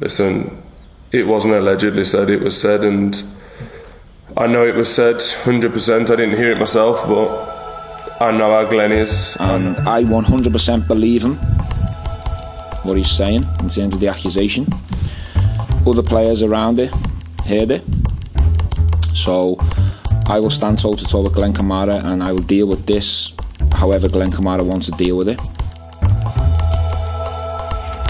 Listen, it wasn't allegedly said, it was said, and I know it was said 100%. I didn't hear it myself, but I know how Glenn is. And I 100% believe him, what he's saying in terms of the accusation. Other players around it heard it. So I will stand toe to toe with Glenn Kamara and I will deal with this however Glenn Kamara wants to deal with it.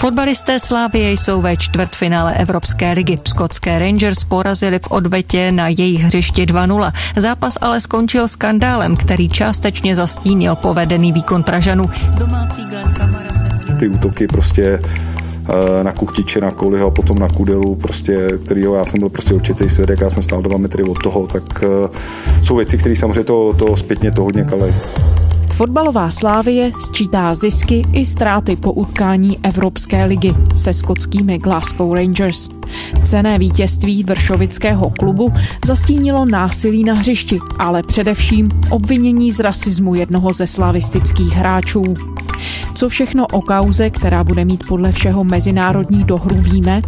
Fotbalisté Slávie jsou ve čtvrtfinále Evropské ligy. Skotské Rangers porazili v odvetě na jejich hřišti 2-0. Zápas ale skončil skandálem, který částečně zastínil povedený výkon Pražanů. Ty útoky prostě eh, na Kuchtiče, na Koliho a potom na Kudelu, prostě, kterýho já jsem byl prostě určitý svědek, já jsem stál dva metry od toho, tak uh, jsou věci, které samozřejmě to, to zpětně to hodně kalej. Fotbalová Slávie sčítá zisky i ztráty po utkání Evropské ligy se skotskými Glasgow Rangers. Cené vítězství vršovického klubu zastínilo násilí na hřišti, ale především obvinění z rasismu jednoho ze slavistických hráčů. Co všechno o kauze, která bude mít podle všeho mezinárodní dohru, víme?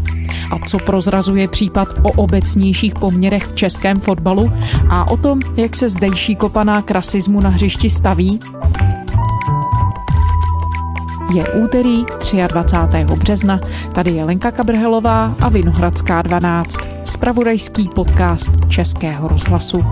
A co prozrazuje případ o obecnějších poměrech v českém fotbalu a o tom, jak se zdejší kopaná k rasismu na hřišti staví? Je úterý 23. března, tady je Lenka Kabrhelová a Vinohradská 12, spravodajský podcast Českého rozhlasu.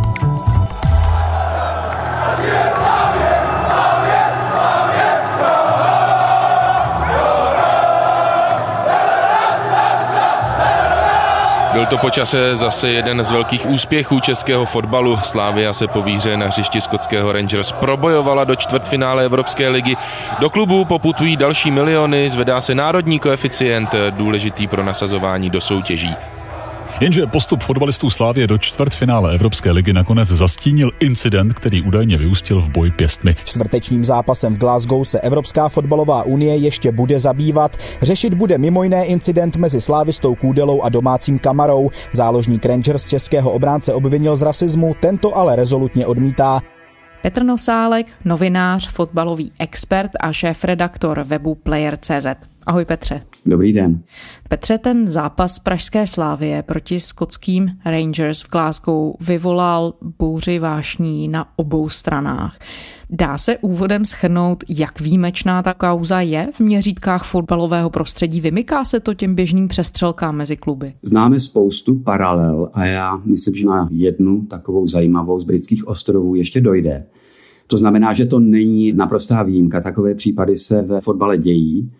Byl to počase zase jeden z velkých úspěchů českého fotbalu. Slávia se po výhře na hřišti skotského Rangers probojovala do čtvrtfinále Evropské ligy. Do klubu poputují další miliony, zvedá se národní koeficient, důležitý pro nasazování do soutěží. Jenže postup fotbalistů Slávě do čtvrtfinále Evropské ligy nakonec zastínil incident, který údajně vyústil v boj pěstmi. Čtvrtečním zápasem v Glasgow se Evropská fotbalová unie ještě bude zabývat. Řešit bude mimo jiné incident mezi slávistou Kůdelou a domácím Kamarou. Záložník Rangers českého obránce obvinil z rasismu, tento ale rezolutně odmítá. Petr Nosálek, novinář, fotbalový expert a šéf-redaktor webu Player.cz. Ahoj Petře. Dobrý den. Petře, ten zápas Pražské slávie proti skotským Rangers v Glasgow vyvolal bouři vášní na obou stranách. Dá se úvodem schrnout, jak výjimečná ta kauza je v měřítkách fotbalového prostředí? Vymyká se to těm běžným přestřelkám mezi kluby? Známe spoustu paralel a já myslím, že na jednu takovou zajímavou z britských ostrovů ještě dojde. To znamená, že to není naprostá výjimka. Takové případy se ve fotbale dějí.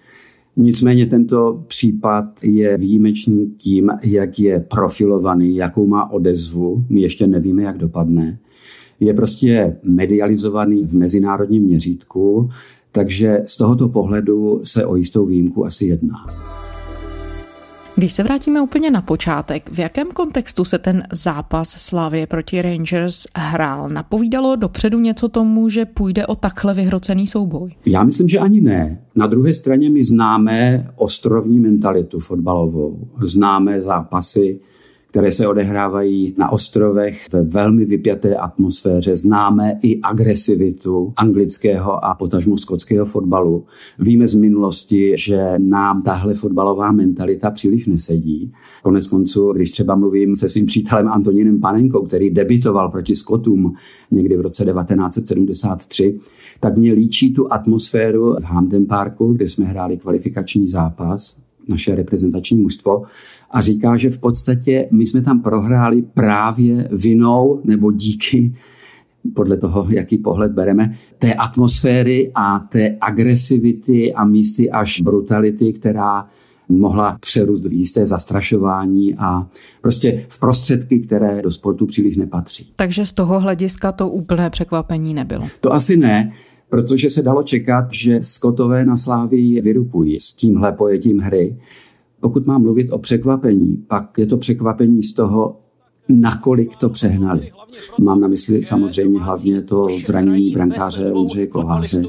Nicméně tento případ je výjimečný tím, jak je profilovaný, jakou má odezvu. My ještě nevíme, jak dopadne. Je prostě medializovaný v mezinárodním měřítku, takže z tohoto pohledu se o jistou výjimku asi jedná. Když se vrátíme úplně na počátek, v jakém kontextu se ten zápas Slavie proti Rangers hrál? Napovídalo dopředu něco tomu, že půjde o takhle vyhrocený souboj? Já myslím, že ani ne. Na druhé straně my známe ostrovní mentalitu fotbalovou. Známe zápasy které se odehrávají na ostrovech ve velmi vypjaté atmosféře. Známe i agresivitu anglického a potažmo skotského fotbalu. Víme z minulosti, že nám tahle fotbalová mentalita příliš nesedí. Konec konců, když třeba mluvím se svým přítelem Antonínem Panenkou, který debitoval proti Skotům někdy v roce 1973, tak mě líčí tu atmosféru v Hampden Parku, kde jsme hráli kvalifikační zápas naše reprezentační mužstvo a říká, že v podstatě my jsme tam prohráli právě vinou nebo díky podle toho, jaký pohled bereme, té atmosféry a té agresivity a místy až brutality, která mohla přerůst v jisté zastrašování a prostě v prostředky, které do sportu příliš nepatří. Takže z toho hlediska to úplné překvapení nebylo. To asi ne protože se dalo čekat, že Skotové na Slávii vyrukují s tímhle pojetím hry. Pokud mám mluvit o překvapení, pak je to překvapení z toho, nakolik to přehnali. Mám na mysli samozřejmě hlavně to zranění brankáře Ondřeje Koláře,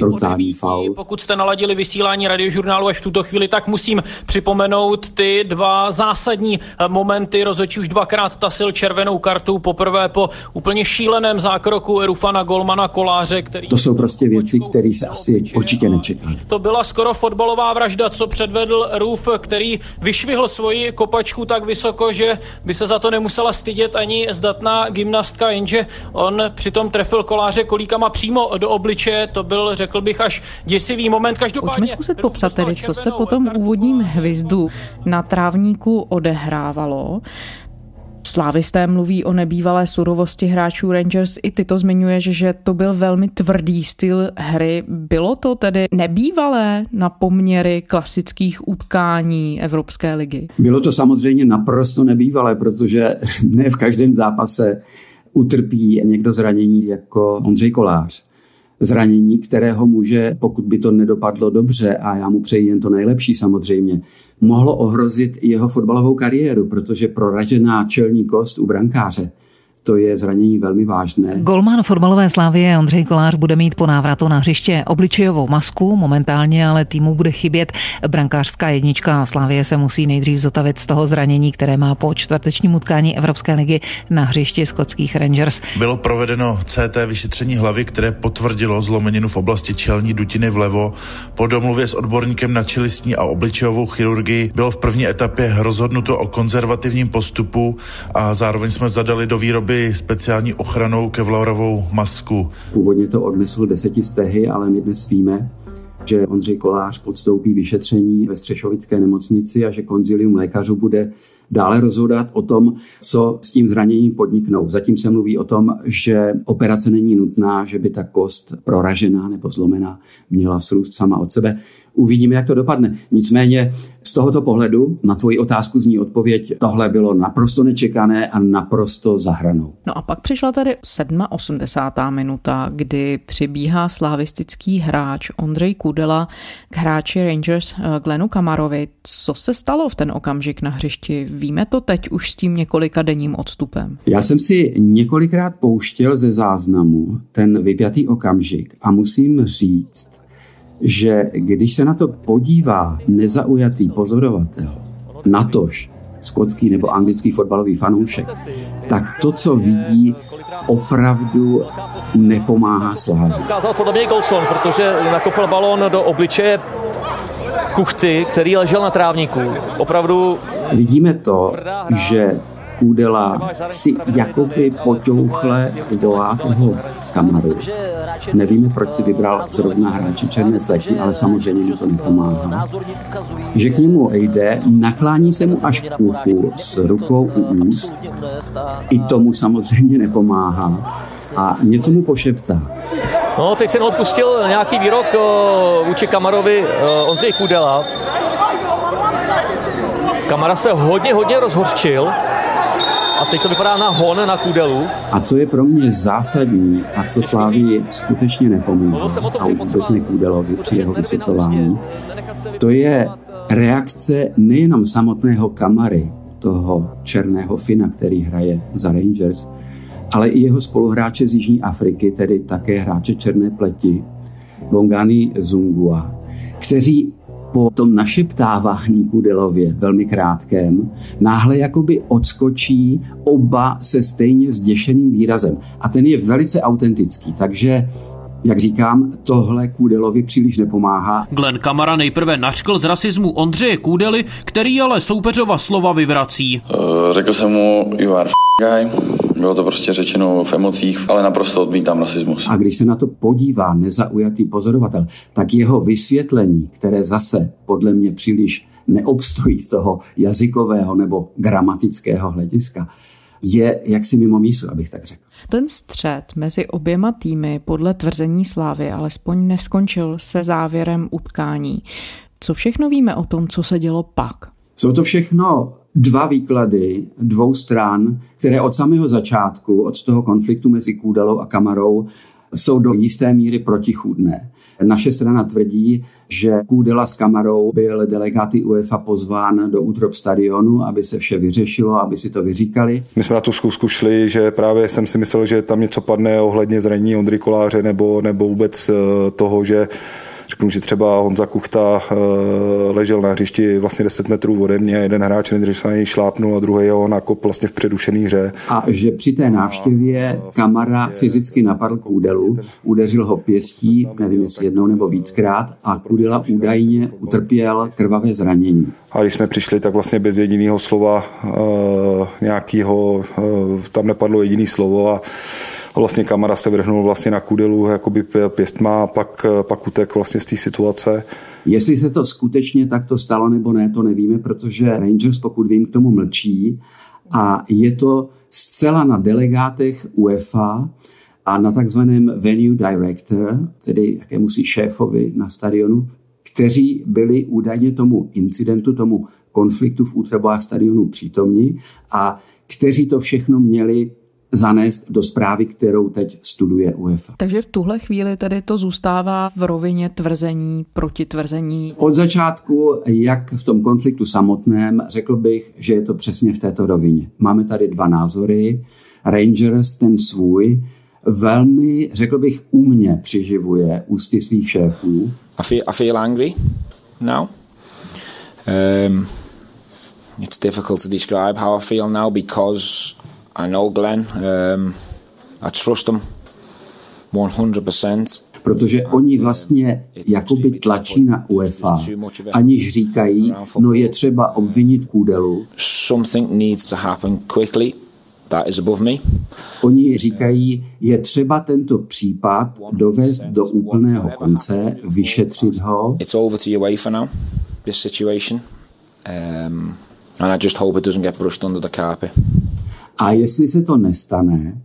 brutální faul. Pokud jste naladili vysílání radiožurnálu až v tuto chvíli, tak musím připomenout ty dva zásadní momenty. Rozhodčí už dvakrát tasil červenou kartu, poprvé po úplně šíleném zákroku Rufana Golmana Koláře, který... To jsou prostě věci, které se asi určitě nečekaly. To byla skoro fotbalová vražda, co předvedl Ruf, který vyšvihl svoji kopačku tak vysoko, že by se za to nemusela stydět ani zdatná gymnastka, jenže on přitom trefil koláře kolíkama přímo do obličeje. To byl, řekl bych, až děsivý moment. Každopádně... Pojďme zkusit popsat tedy, co se po tom úvodním hvizdu na trávníku odehrávalo. Slávisté mluví o nebývalé surovosti hráčů Rangers. I ty to zmiňuje, že to byl velmi tvrdý styl hry. Bylo to tedy nebývalé na poměry klasických utkání Evropské ligy? Bylo to samozřejmě naprosto nebývalé, protože ne v každém zápase utrpí někdo zranění jako Ondřej Kolář zranění, kterého může, pokud by to nedopadlo dobře, a já mu přeji jen to nejlepší samozřejmě, mohlo ohrozit jeho fotbalovou kariéru, protože proražená čelní kost u brankáře to je zranění velmi vážné. Golman fotbalové slávy Ondřej Kolář bude mít po návratu na hřiště obličejovou masku, momentálně ale týmu bude chybět brankářská jednička. Slávě se musí nejdřív zotavit z toho zranění, které má po čtvrtečním utkání Evropské ligy na hřišti skotských Rangers. Bylo provedeno CT vyšetření hlavy, které potvrdilo zlomeninu v oblasti čelní dutiny vlevo. Po domluvě s odborníkem na čelistní a obličejovou chirurgii bylo v první etapě rozhodnuto o konzervativním postupu a zároveň jsme zadali do výroby speciální ochranou kevlarovou masku. Původně to odnesl deseti stehy, ale my dnes víme, že Ondřej Kolář podstoupí vyšetření ve Střešovické nemocnici a že konzilium lékařů bude dále rozhodat o tom, co s tím zraněním podniknou. Zatím se mluví o tom, že operace není nutná, že by ta kost proražená nebo zlomená měla srůst sama od sebe. Uvidíme, jak to dopadne. Nicméně z tohoto pohledu na tvoji otázku zní odpověď, tohle bylo naprosto nečekané a naprosto zahranou. No a pak přišla tady 87. minuta, kdy přibíhá slavistický hráč Ondřej Kudela k hráči Rangers eh, Glenu Kamarovi. Co se stalo v ten okamžik na hřišti? Víme to teď už s tím několika denním odstupem. Já jsem si několikrát pouštěl ze záznamu ten vypjatý okamžik a musím říct, že když se na to podívá nezaujatý pozorovatel, natož skotský nebo anglický fotbalový fanoušek, tak to, co vidí, opravdu nepomáhá slávě. Ukázal podle mě Golson, protože nakopl balón do obličeje Kuchty, který ležel na trávníku. Opravdu... Vidíme to, že Kůdela si jakoby poťouchle volá toho kamaru. Nevíme, proč si vybral zrovna hráče černé slečny, ale samozřejmě mu to nepomáhá. Že k němu jde, naklání se mu až k uchu s rukou u úst. I tomu samozřejmě nepomáhá. A něco mu pošeptá. No, teď jsem odpustil nějaký výrok vůči Kamarovi Ondřej Kudela. Kamara se hodně, hodně rozhořčil. Teď to vypadá na hon na Kudelu. A co je pro mě zásadní a co Slávy skutečně nepomůže, a už vůbec ne Kudelovi při jeho vysvětlování, to je reakce nejenom samotného Kamary, toho černého Fina, který hraje za Rangers, ale i jeho spoluhráče z Jižní Afriky, tedy také hráče černé pleti, Bongani Zungua, kteří po tom našeptávání Kudelově, velmi krátkém, náhle jakoby odskočí oba se stejně zděšeným výrazem. A ten je velice autentický, takže jak říkám, tohle Kůdelovi příliš nepomáhá. Glenn Kamara nejprve nařkl z rasismu Ondřeje Kůdely, který ale soupeřova slova vyvrací. Uh, řekl jsem mu, you are guy. Bylo to prostě řečeno v emocích, ale naprosto odmítám rasismus. A když se na to podívá nezaujatý pozorovatel, tak jeho vysvětlení, které zase podle mě příliš neobstojí z toho jazykového nebo gramatického hlediska, je jaksi mimo mísu, abych tak řekl. Ten střed mezi oběma týmy podle tvrzení Slávy alespoň neskončil se závěrem utkání. Co všechno víme o tom, co se dělo pak? Jsou to všechno dva výklady dvou stran, které od samého začátku, od toho konfliktu mezi Kůdalou a Kamarou, jsou do jisté míry protichůdné. Naše strana tvrdí, že Kůdela s Kamarou byl delegáty UEFA pozván do útrop stadionu, aby se vše vyřešilo, aby si to vyříkali. My jsme na tu zkusku šli, že právě jsem si myslel, že tam něco padne ohledně zranění Ondry Koláře nebo, nebo vůbec eh, toho, že Řeknu, že třeba Honza Kuchta eh, ležel na hřišti vlastně 10 metrů ode mě, jeden hráč nejdřív se na něj šlápnul a druhý ho nakop vlastně v předušený hře. A že při té návštěvě Kamara fyzicky napadl Kůdelu, udeřil ho pěstí, nevím jestli jednou nebo víckrát, a Kůdela údajně utrpěl krvavé zranění. A když jsme přišli, tak vlastně bez jediného slova uh, nějakého, uh, tam nepadlo jediný slovo a vlastně kamera se vrhnul vlastně na kudelu jakoby pěstma a pak, pak utek vlastně z té situace. Jestli se to skutečně takto stalo nebo ne, to nevíme, protože Rangers, pokud vím, k tomu mlčí a je to zcela na delegátech UEFA a na takzvaném venue director, tedy jakémusi šéfovi na stadionu, kteří byli údajně tomu incidentu, tomu konfliktu v útrobách stadionu přítomní a kteří to všechno měli zanést do zprávy, kterou teď studuje UEFA. Takže v tuhle chvíli tedy to zůstává v rovině tvrzení proti tvrzení. Od začátku, jak v tom konfliktu samotném, řekl bych, že je to přesně v této rovině. Máme tady dva názory. Rangers ten svůj velmi, řekl bych, umně přiživuje ústy svých šéfů. I feel, I feel angry now. Um, it's difficult to describe how I feel now because i know Glenn. Um, I trust him 100%. Protože oni vlastně jakoby tlačí na UEFA, aniž říkají, no je třeba obvinit Kůdelu. Something needs to happen quickly. That is above me. Oni říkají, je třeba tento případ dovést do úplného konce, vyšetřit ho. It's over to UEFA now, this situation. Um, and I just hope it doesn't get brushed under the carpet. A jestli se to nestane,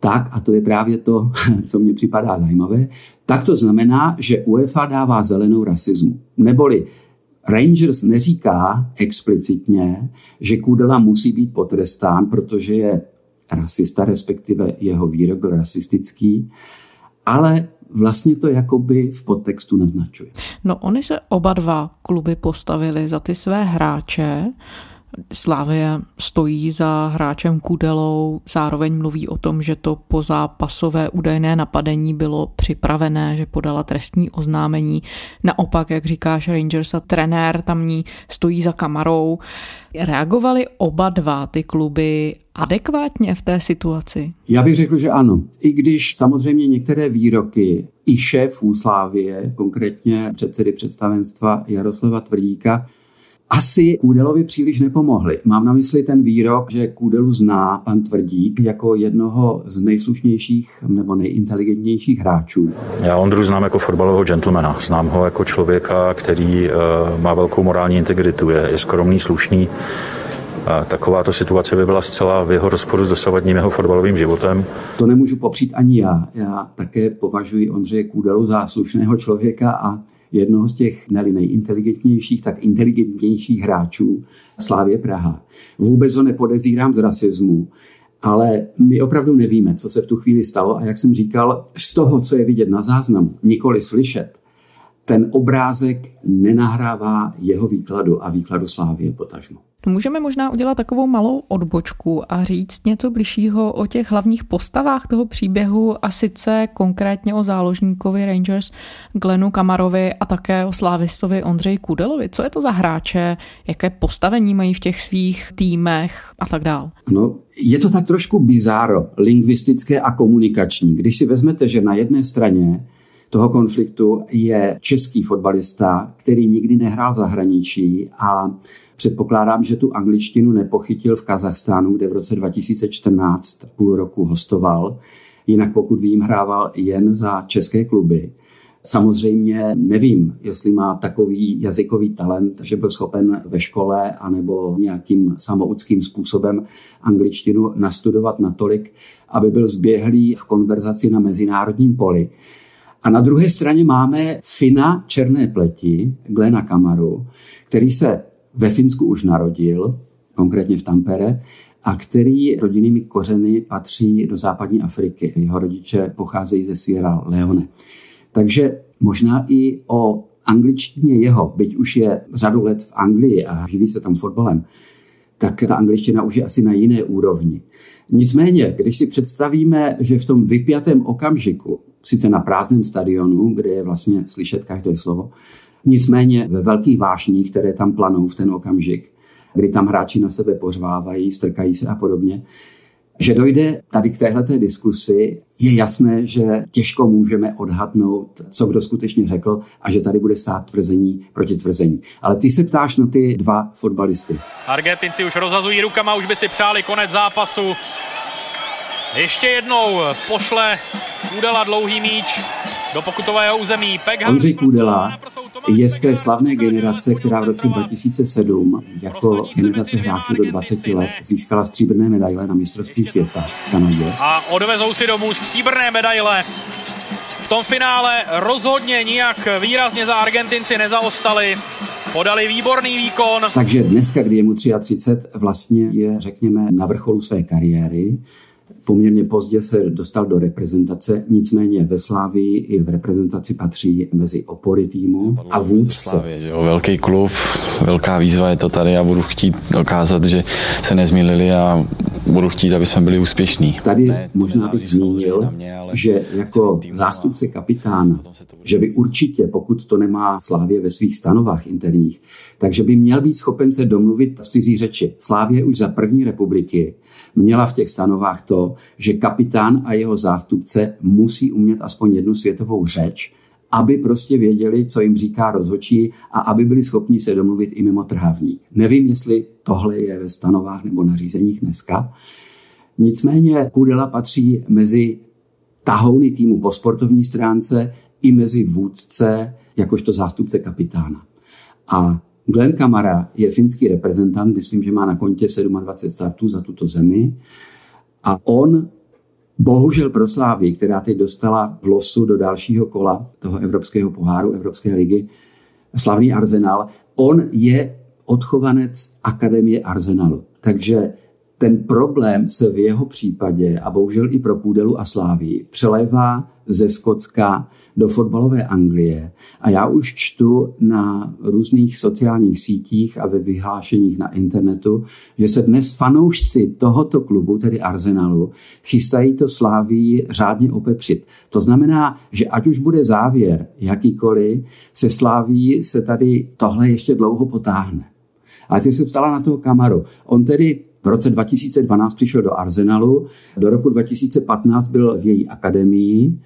tak, a to je právě to, co mně připadá zajímavé, tak to znamená, že UEFA dává zelenou rasismu. Neboli Rangers neříká explicitně, že Kudela musí být potrestán, protože je rasista, respektive jeho výrok byl rasistický, ale vlastně to jakoby v podtextu naznačuje. No oni se oba dva kluby postavili za ty své hráče, Slávě stojí za hráčem Kudelou, zároveň mluví o tom, že to po zápasové údajné napadení bylo připravené, že podala trestní oznámení. Naopak, jak říkáš, Rangers a trenér tamní stojí za kamarou. Reagovali oba dva ty kluby adekvátně v té situaci? Já bych řekl, že ano. I když samozřejmě některé výroky i šéfů Slávie, konkrétně předsedy představenstva Jaroslava Tvrdíka, asi Kůdelovi příliš nepomohli. Mám na mysli ten výrok, že Kůdelu zná pan Tvrdík jako jednoho z nejslušnějších nebo nejinteligentnějších hráčů. Já Ondru znám jako fotbalového gentlemana. Znám ho jako člověka, který uh, má velkou morální integritu, je, je skromný, slušný. A takováto situace by byla zcela v jeho rozporu s dosavadním jeho fotbalovým životem. To nemůžu popřít ani já. Já také považuji Ondřeje Kůdelu za slušného člověka a jednoho z těch ne nejinteligentnějších, tak inteligentnějších hráčů Slávě Praha. Vůbec ho nepodezírám z rasismu, ale my opravdu nevíme, co se v tu chvíli stalo a jak jsem říkal, z toho, co je vidět na záznamu, nikoli slyšet, ten obrázek nenahrává jeho výkladu a výkladu Slávě potažmo. Můžeme možná udělat takovou malou odbočku a říct něco bližšího o těch hlavních postavách toho příběhu a sice konkrétně o záložníkovi Rangers Glenu Kamarovi a také o slávistovi Ondřeji Kudelovi. Co je to za hráče, jaké postavení mají v těch svých týmech a tak dál? No, je to tak trošku bizáro, lingvistické a komunikační. Když si vezmete, že na jedné straně toho konfliktu je český fotbalista, který nikdy nehrál v zahraničí a Předpokládám, že tu angličtinu nepochytil v Kazachstánu, kde v roce 2014 půl roku hostoval. Jinak pokud vím, hrával jen za české kluby. Samozřejmě nevím, jestli má takový jazykový talent, že byl schopen ve škole anebo nějakým samouckým způsobem angličtinu nastudovat natolik, aby byl zběhlý v konverzaci na mezinárodním poli. A na druhé straně máme Fina černé pleti, Glena Kamaru, který se ve Finsku už narodil, konkrétně v Tampere, a který rodinnými kořeny patří do západní Afriky. Jeho rodiče pocházejí ze Sierra Leone. Takže možná i o angličtině jeho, byť už je řadu let v Anglii a živí se tam fotbalem, tak ta angličtina už je asi na jiné úrovni. Nicméně, když si představíme, že v tom vypjatém okamžiku, sice na prázdném stadionu, kde je vlastně slyšet každé slovo, nicméně ve velkých vášních, které tam planou v ten okamžik, kdy tam hráči na sebe pořvávají, strkají se a podobně, že dojde tady k téhleté diskusi, je jasné, že těžko můžeme odhadnout, co kdo skutečně řekl a že tady bude stát tvrzení proti tvrzení. Ale ty se ptáš na ty dva fotbalisty. Argentinci už rozhazují rukama, už by si přáli konec zápasu. Ještě jednou pošle Kudela dlouhý míč do pokutového území. Pek Ondřej Kudela je z té slavné generace, která v roce 2007 jako generace hráčů do 20 let získala stříbrné medaile na mistrovství světa v Kanadě. A odvezou si domů stříbrné medaile. V tom finále rozhodně nijak výrazně za Argentinci nezaostali. Podali výborný výkon. Takže dneska, kdy je mu 33, vlastně je, řekněme, na vrcholu své kariéry poměrně pozdě se dostal do reprezentace, nicméně ve Slávii i v reprezentaci patří mezi opory týmu a vůdce. Slávě, že jo? Velký klub, velká výzva je to tady a budu chtít dokázat, že se nezmílili a budu chtít, aby jsme byli úspěšní. Tady ne, možná bych zmínil, mě, že jako zástupce kapitána, že by určitě, pokud to nemá Slávě ve svých stanovách interních, takže by měl být schopen se domluvit v cizí řeči. Slávě už za první republiky měla v těch stanovách to, že kapitán a jeho zástupce musí umět aspoň jednu světovou řeč, aby prostě věděli, co jim říká rozhočí a aby byli schopni se domluvit i mimo trhavník. Nevím, jestli tohle je ve stanovách nebo nařízeních dneska. Nicméně Kudela patří mezi tahouny týmu po sportovní stránce i mezi vůdce jakožto zástupce kapitána. A Glenn Kamara je finský reprezentant, myslím, že má na kontě 27 startů za tuto zemi. A on bohužel pro Slávy, která teď dostala v losu do dalšího kola toho evropského poháru, Evropské ligy, slavný Arsenal, on je odchovanec Akademie Arsenalu. Takže ten problém se v jeho případě, a bohužel i pro Kůdelu a Slávii, přelévá ze Skotska do fotbalové Anglie. A já už čtu na různých sociálních sítích a ve vyhlášeních na internetu, že se dnes fanoušci tohoto klubu, tedy Arsenalu, chystají to Slávii řádně opepřit. To znamená, že ať už bude závěr jakýkoliv, se Sláví se tady tohle ještě dlouho potáhne. A ty se ptala na toho Kamaru. On tedy v roce 2012 přišel do Arsenalu, do roku 2015 byl v její akademii,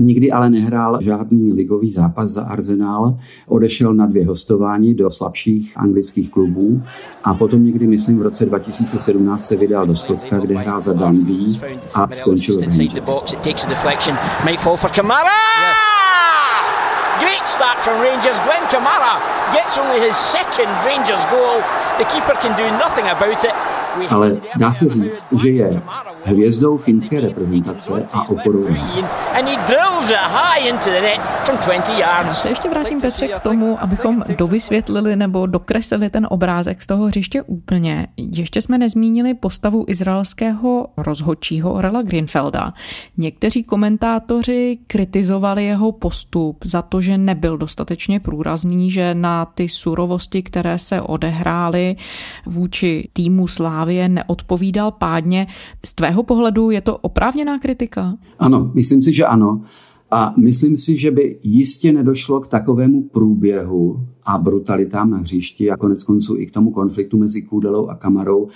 Nikdy ale nehrál žádný ligový zápas za Arsenal, odešel na dvě hostování do slabších anglických klubů a potom někdy, myslím, v roce 2017 se vydal do Skotska, kde hrál za Dundee a skončil v Rangers. Great start from Rangers. Glenn Kamara gets only his second Rangers goal. The keeper can do nothing about it. Ale dá se říct, že je hvězdou finské reprezentace a oporou se ještě vrátím, Petře, k tomu, abychom dovysvětlili nebo dokreslili ten obrázek z toho hřiště úplně. Ještě jsme nezmínili postavu izraelského rozhodčího Rela Greenfelda. Někteří komentátoři kritizovali jeho postup za to, že nebyl dostatečně průrazný, že na ty surovosti, které se odehrály vůči týmu Slávie, neodpovídal pádně. Z tvého pohledu je to oprávněná kritika? Ano, myslím si, že ano. A myslím si, že by jistě nedošlo k takovému průběhu a brutalitám na hřišti a konec konců i k tomu konfliktu mezi Kůdelou a Kamarou,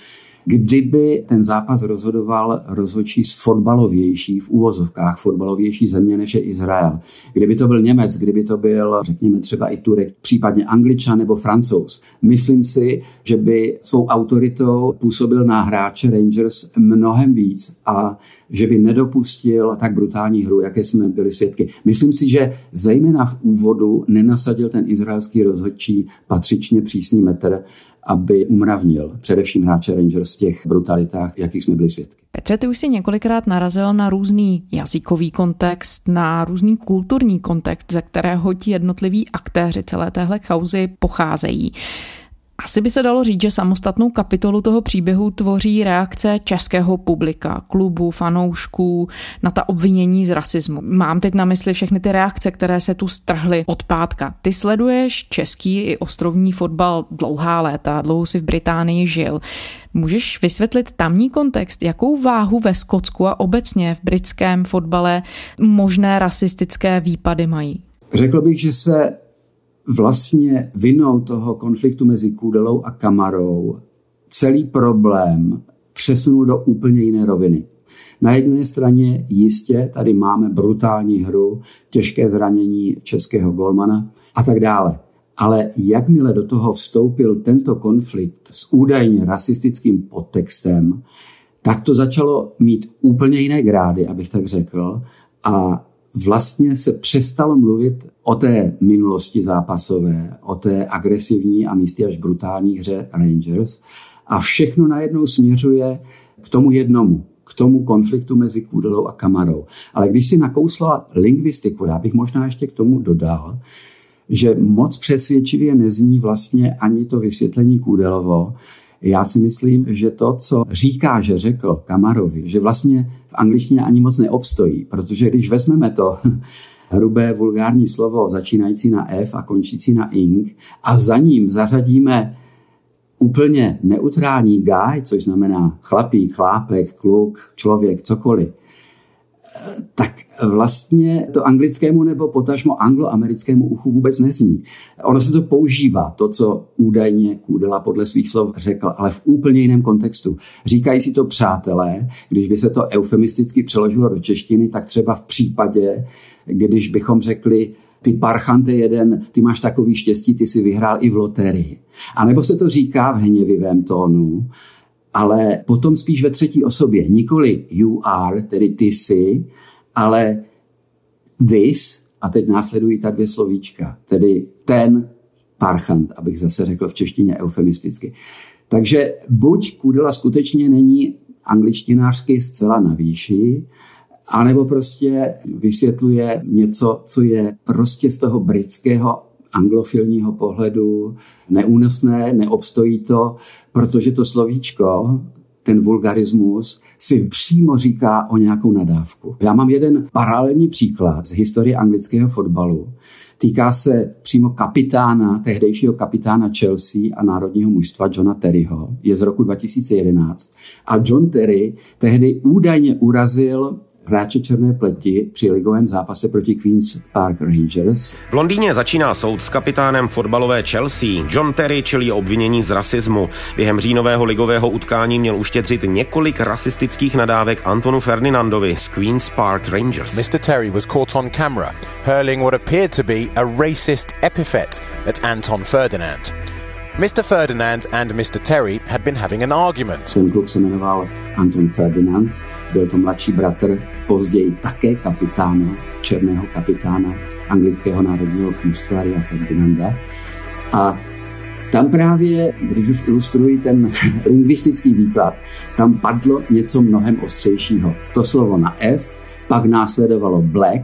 Kdyby ten zápas rozhodoval rozhodčí z fotbalovější, v úvozovkách fotbalovější země než je Izrael. Kdyby to byl Němec, kdyby to byl, řekněme, třeba i Turek, případně Angličan nebo Francouz, myslím si, že by svou autoritou působil na hráče Rangers mnohem víc a že by nedopustil tak brutální hru, jaké jsme byli svědky. Myslím si, že zejména v úvodu nenasadil ten izraelský rozhodčí patřičně přísný metr aby umravnil především hráče Rangers v těch brutalitách, jakých jsme byli svědky. Petře, ty už si několikrát narazil na různý jazykový kontext, na různý kulturní kontext, ze kterého ti jednotliví aktéři celé téhle kauzy pocházejí. Asi by se dalo říct, že samostatnou kapitolu toho příběhu tvoří reakce českého publika, klubu, fanoušků na ta obvinění z rasismu. Mám teď na mysli všechny ty reakce, které se tu strhly od pátka. Ty sleduješ český i ostrovní fotbal dlouhá léta, dlouho si v Británii žil. Můžeš vysvětlit tamní kontext, jakou váhu ve Skotsku a obecně v britském fotbale možné rasistické výpady mají? Řekl bych, že se vlastně vinou toho konfliktu mezi Kůdelou a Kamarou celý problém přesunul do úplně jiné roviny. Na jedné straně jistě tady máme brutální hru, těžké zranění českého golmana a tak dále. Ale jakmile do toho vstoupil tento konflikt s údajně rasistickým podtextem, tak to začalo mít úplně jiné grády, abych tak řekl. A vlastně se přestalo mluvit o té minulosti zápasové, o té agresivní a místy až brutální hře Rangers a všechno najednou směřuje k tomu jednomu, k tomu konfliktu mezi Kůdelou a Kamarou. Ale když si nakousla lingvistiku, já bych možná ještě k tomu dodal, že moc přesvědčivě nezní vlastně ani to vysvětlení Kůdelovo, já si myslím, že to, co říká, že řekl Kamarovi, že vlastně v angličtině ani moc neobstojí, protože když vezmeme to hrubé vulgární slovo začínající na F a končící na ing a za ním zařadíme úplně neutrální guy, což znamená chlapík, chlápek, kluk, člověk, cokoliv, tak vlastně to anglickému nebo potažmo angloamerickému uchu vůbec nezní. Ono se to používá, to, co údajně Kůdela podle svých slov řekl, ale v úplně jiném kontextu. Říkají si to přátelé, když by se to eufemisticky přeložilo do češtiny, tak třeba v případě, když bychom řekli, ty parchante jeden, ty máš takový štěstí, ty si vyhrál i v loterii. A nebo se to říká v hněvivém tónu, ale potom spíš ve třetí osobě. Nikoli you are, tedy ty jsi, ale this, a teď následují ta dvě slovíčka, tedy ten parchant, abych zase řekl v češtině eufemisticky. Takže buď Kudela skutečně není angličtinářsky zcela na výši, anebo prostě vysvětluje něco, co je prostě z toho britského anglofilního pohledu neúnosné, neobstojí to, protože to slovíčko, ten vulgarismus si přímo říká o nějakou nadávku. Já mám jeden paralelní příklad z historie anglického fotbalu. Týká se přímo kapitána, tehdejšího kapitána Chelsea a národního mužstva Johna Terryho. Je z roku 2011. A John Terry tehdy údajně urazil hráče černé pleti při ligovém zápase proti Queen's Park Rangers. V Londýně začíná soud s kapitánem fotbalové Chelsea. John Terry čelí obvinění z rasismu. Během říjnového ligového utkání měl uštědřit několik rasistických nadávek Antonu Ferdinandovi z Queen's Park Rangers. Mr. Terry was caught on camera hurling what appeared to be a racist epithet at Anton Ferdinand. Mr. Ferdinand and Mr. Terry had been having an argument. Ten kluk se jmenoval Anton Ferdinand, byl to mladší bratr, později také kapitána, černého kapitána anglického národního mužstva Ria Ferdinanda. A tam právě, když už ilustruji ten lingvistický výklad, tam padlo něco mnohem ostřejšího. To slovo na F, pak následovalo black,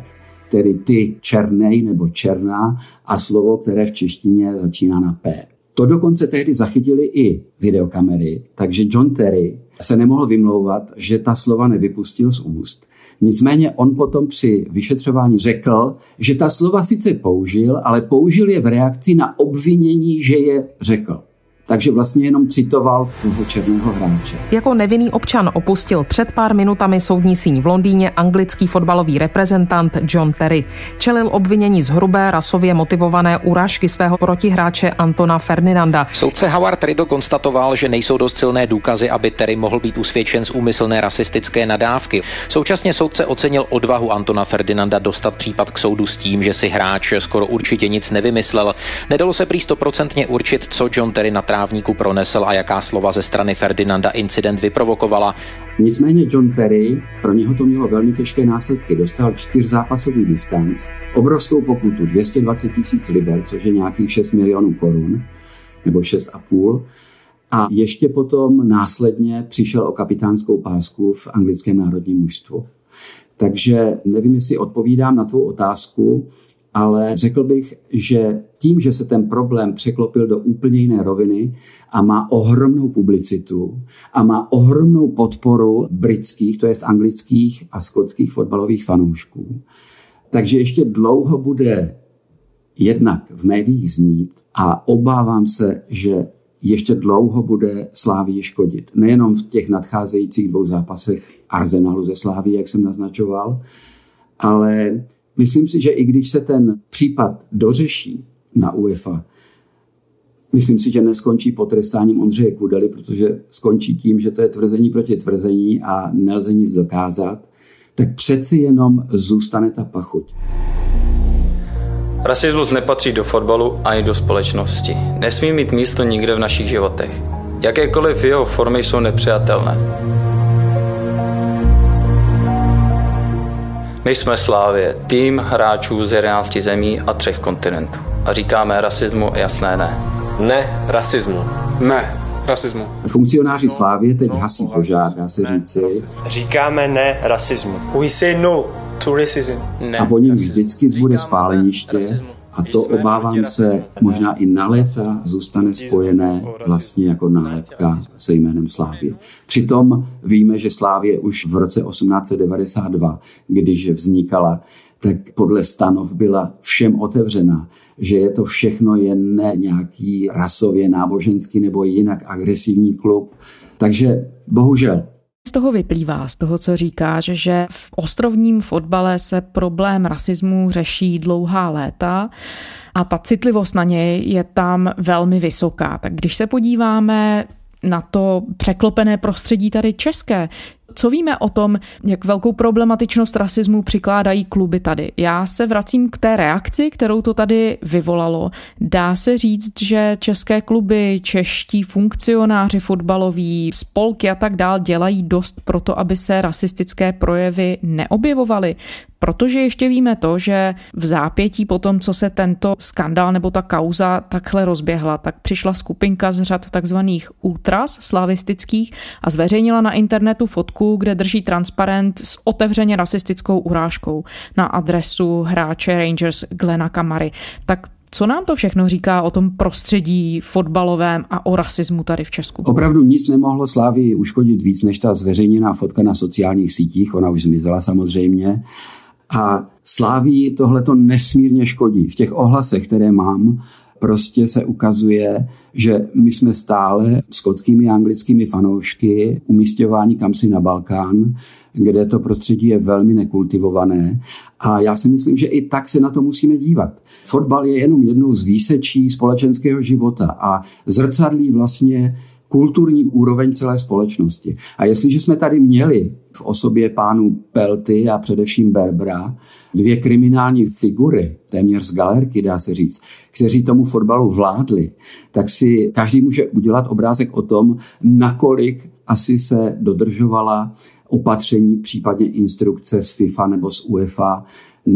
tedy ty černej nebo černá a slovo, které v češtině začíná na P. To dokonce tehdy zachytili i videokamery, takže John Terry se nemohl vymlouvat, že ta slova nevypustil z úst. Nicméně on potom při vyšetřování řekl, že ta slova sice použil, ale použil je v reakci na obvinění, že je řekl takže vlastně jenom citoval toho černého hráče. Jako nevinný občan opustil před pár minutami soudní síň v Londýně anglický fotbalový reprezentant John Terry. Čelil obvinění z hrubé rasově motivované urážky svého protihráče Antona Ferdinanda. Soudce Howard Riddle konstatoval, že nejsou dost silné důkazy, aby Terry mohl být usvědčen z úmyslné rasistické nadávky. Současně soudce ocenil odvahu Antona Ferdinanda dostat případ k soudu s tím, že si hráč skoro určitě nic nevymyslel. Nedalo se prý stoprocentně určit, co John Terry natrávil trávníku pronesl a jaká slova ze strany Ferdinanda incident vyprovokovala. Nicméně John Terry, pro něho to mělo velmi těžké následky. Dostal čtyřzápasový distanc, obrovskou pokutu 220 tisíc liber, což je nějakých 6 milionů korun, nebo 6,5. A ještě potom následně přišel o kapitánskou pásku v anglickém národním mužstvu. Takže nevím, jestli odpovídám na tvou otázku, ale řekl bych, že tím, že se ten problém překlopil do úplně jiné roviny a má ohromnou publicitu a má ohromnou podporu britských, to jest anglických a skotských fotbalových fanoušků, takže ještě dlouho bude jednak v médiích znít a obávám se, že ještě dlouho bude Slávii škodit. Nejenom v těch nadcházejících dvou zápasech Arsenalu ze Slávy, jak jsem naznačoval, ale myslím si, že i když se ten případ dořeší na UEFA, myslím si, že neskončí potrestáním Ondřeje Kudely, protože skončí tím, že to je tvrzení proti tvrzení a nelze nic dokázat, tak přeci jenom zůstane ta pachuť. Rasismus nepatří do fotbalu ani do společnosti. Nesmí mít místo nikde v našich životech. Jakékoliv jeho formy jsou nepřijatelné. My jsme Slávě, tým hráčů z 11 zemí a třech kontinentů. A říkáme rasismu jasné ne. Ne rasismu. Ne rasismu. Funkcionáři Slávě teď hasí požár, dá se říci. Říkáme ne rasismu. We say no to racism. Ne. A po něm vždycky bude spáleniště a to obávám se možná i na léta zůstane spojené vlastně jako nálepka se jménem Slávě. Přitom víme, že Slávě už v roce 1892, když vznikala, tak podle stanov byla všem otevřená, že je to všechno jen ne nějaký rasově, náboženský nebo jinak agresivní klub. Takže bohužel z toho vyplývá, z toho, co říkáš, že v ostrovním fotbale se problém rasismu řeší dlouhá léta a ta citlivost na něj je tam velmi vysoká. Tak když se podíváme na to překlopené prostředí tady české. Co víme o tom, jak velkou problematičnost rasismu přikládají kluby tady? Já se vracím k té reakci, kterou to tady vyvolalo. Dá se říct, že české kluby, čeští funkcionáři fotbaloví, spolky a tak dál dělají dost pro to, aby se rasistické projevy neobjevovaly. Protože ještě víme to, že v zápětí po tom, co se tento skandál nebo ta kauza takhle rozběhla, tak přišla skupinka z řad takzvaných ultras slavistických a zveřejnila na internetu fotku, kde drží transparent s otevřeně rasistickou urážkou na adresu hráče Rangers Glena Kamary. Tak co nám to všechno říká o tom prostředí fotbalovém a o rasismu tady v Česku? Opravdu nic nemohlo Slávii uškodit víc než ta zveřejněná fotka na sociálních sítích. Ona už zmizela samozřejmě. A Sláví tohle to nesmírně škodí. V těch ohlasech, které mám, prostě se ukazuje, že my jsme stále skotskými a anglickými fanoušky umístěváni kamsi na Balkán, kde to prostředí je velmi nekultivované. A já si myslím, že i tak se na to musíme dívat. Fotbal je jenom jednou z výsečí společenského života a zrcadlí vlastně kulturní úroveň celé společnosti. A jestliže jsme tady měli v osobě pánů Pelty a především Berbra dvě kriminální figury, téměř z galerky, dá se říct, kteří tomu fotbalu vládli, tak si každý může udělat obrázek o tom, nakolik asi se dodržovala opatření, případně instrukce z FIFA nebo z UEFA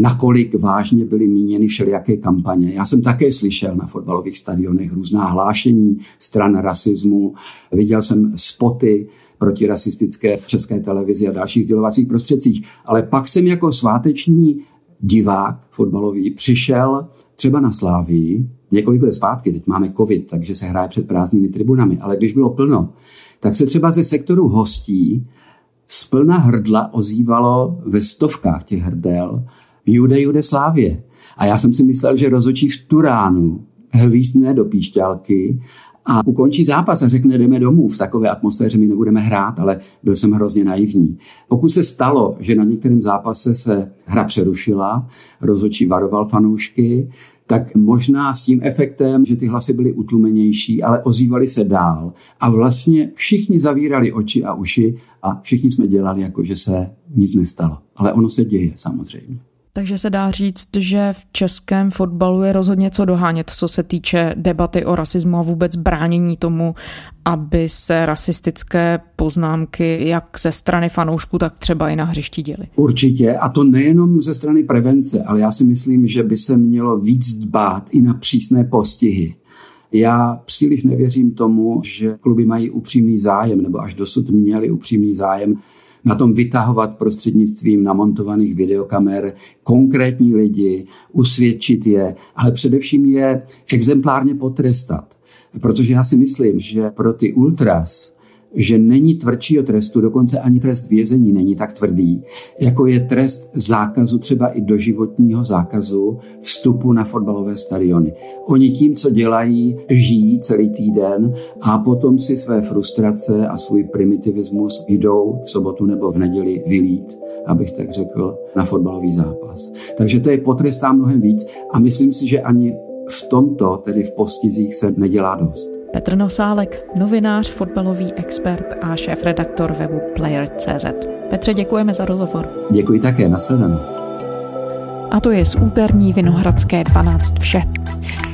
nakolik vážně byly míněny všelijaké kampaně. Já jsem také slyšel na fotbalových stadionech různá hlášení stran rasismu, viděl jsem spoty protirasistické v české televizi a dalších dělovacích prostředcích, ale pak jsem jako sváteční divák fotbalový přišel třeba na Slávii, několik let zpátky, teď máme covid, takže se hraje před prázdnými tribunami, ale když bylo plno, tak se třeba ze sektoru hostí z plna hrdla ozývalo ve stovkách těch hrdel Jude Jude Slávě. A já jsem si myslel, že rozočí v Turánu hvízdne do píšťalky a ukončí zápas a řekne, jdeme domů. V takové atmosféře my nebudeme hrát, ale byl jsem hrozně naivní. Pokud se stalo, že na některém zápase se hra přerušila, rozhodčí varoval fanoušky, tak možná s tím efektem, že ty hlasy byly utlumenější, ale ozývali se dál. A vlastně všichni zavírali oči a uši a všichni jsme dělali, jako že se nic nestalo. Ale ono se děje samozřejmě. Takže se dá říct, že v českém fotbalu je rozhodně co dohánět, co se týče debaty o rasismu a vůbec bránění tomu, aby se rasistické poznámky jak ze strany fanoušků, tak třeba i na hřišti děly. Určitě, a to nejenom ze strany prevence, ale já si myslím, že by se mělo víc dbát i na přísné postihy. Já příliš nevěřím tomu, že kluby mají upřímný zájem, nebo až dosud měli upřímný zájem na tom vytahovat prostřednictvím namontovaných videokamer konkrétní lidi, usvědčit je, ale především je exemplárně potrestat. Protože já si myslím, že pro ty ultras že není tvrdšího trestu, dokonce ani trest vězení není tak tvrdý, jako je trest zákazu, třeba i doživotního zákazu vstupu na fotbalové stadiony. Oni tím, co dělají, žijí celý týden a potom si své frustrace a svůj primitivismus jdou v sobotu nebo v neděli vylít, abych tak řekl, na fotbalový zápas. Takže to je potrestá mnohem víc a myslím si, že ani v tomto, tedy v postizích, se nedělá dost. Petr Nosálek, novinář, fotbalový expert a šéf-redaktor webu Player.cz. Petře, děkujeme za rozhovor. Děkuji také, nashledanou. A to je z úterní Vinohradské 12 vše.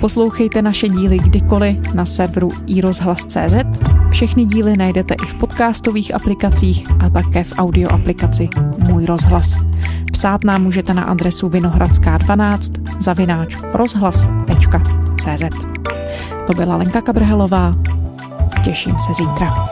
Poslouchejte naše díly kdykoliv na serveru iRozhlas.cz. Všechny díly najdete i v podcastových aplikacích a také v audio aplikaci Můj rozhlas. Psát nám můžete na adresu vinohradská12 zavináč rozhlas.cz. To byla Lenka Kabrhelová. Těším se zítra.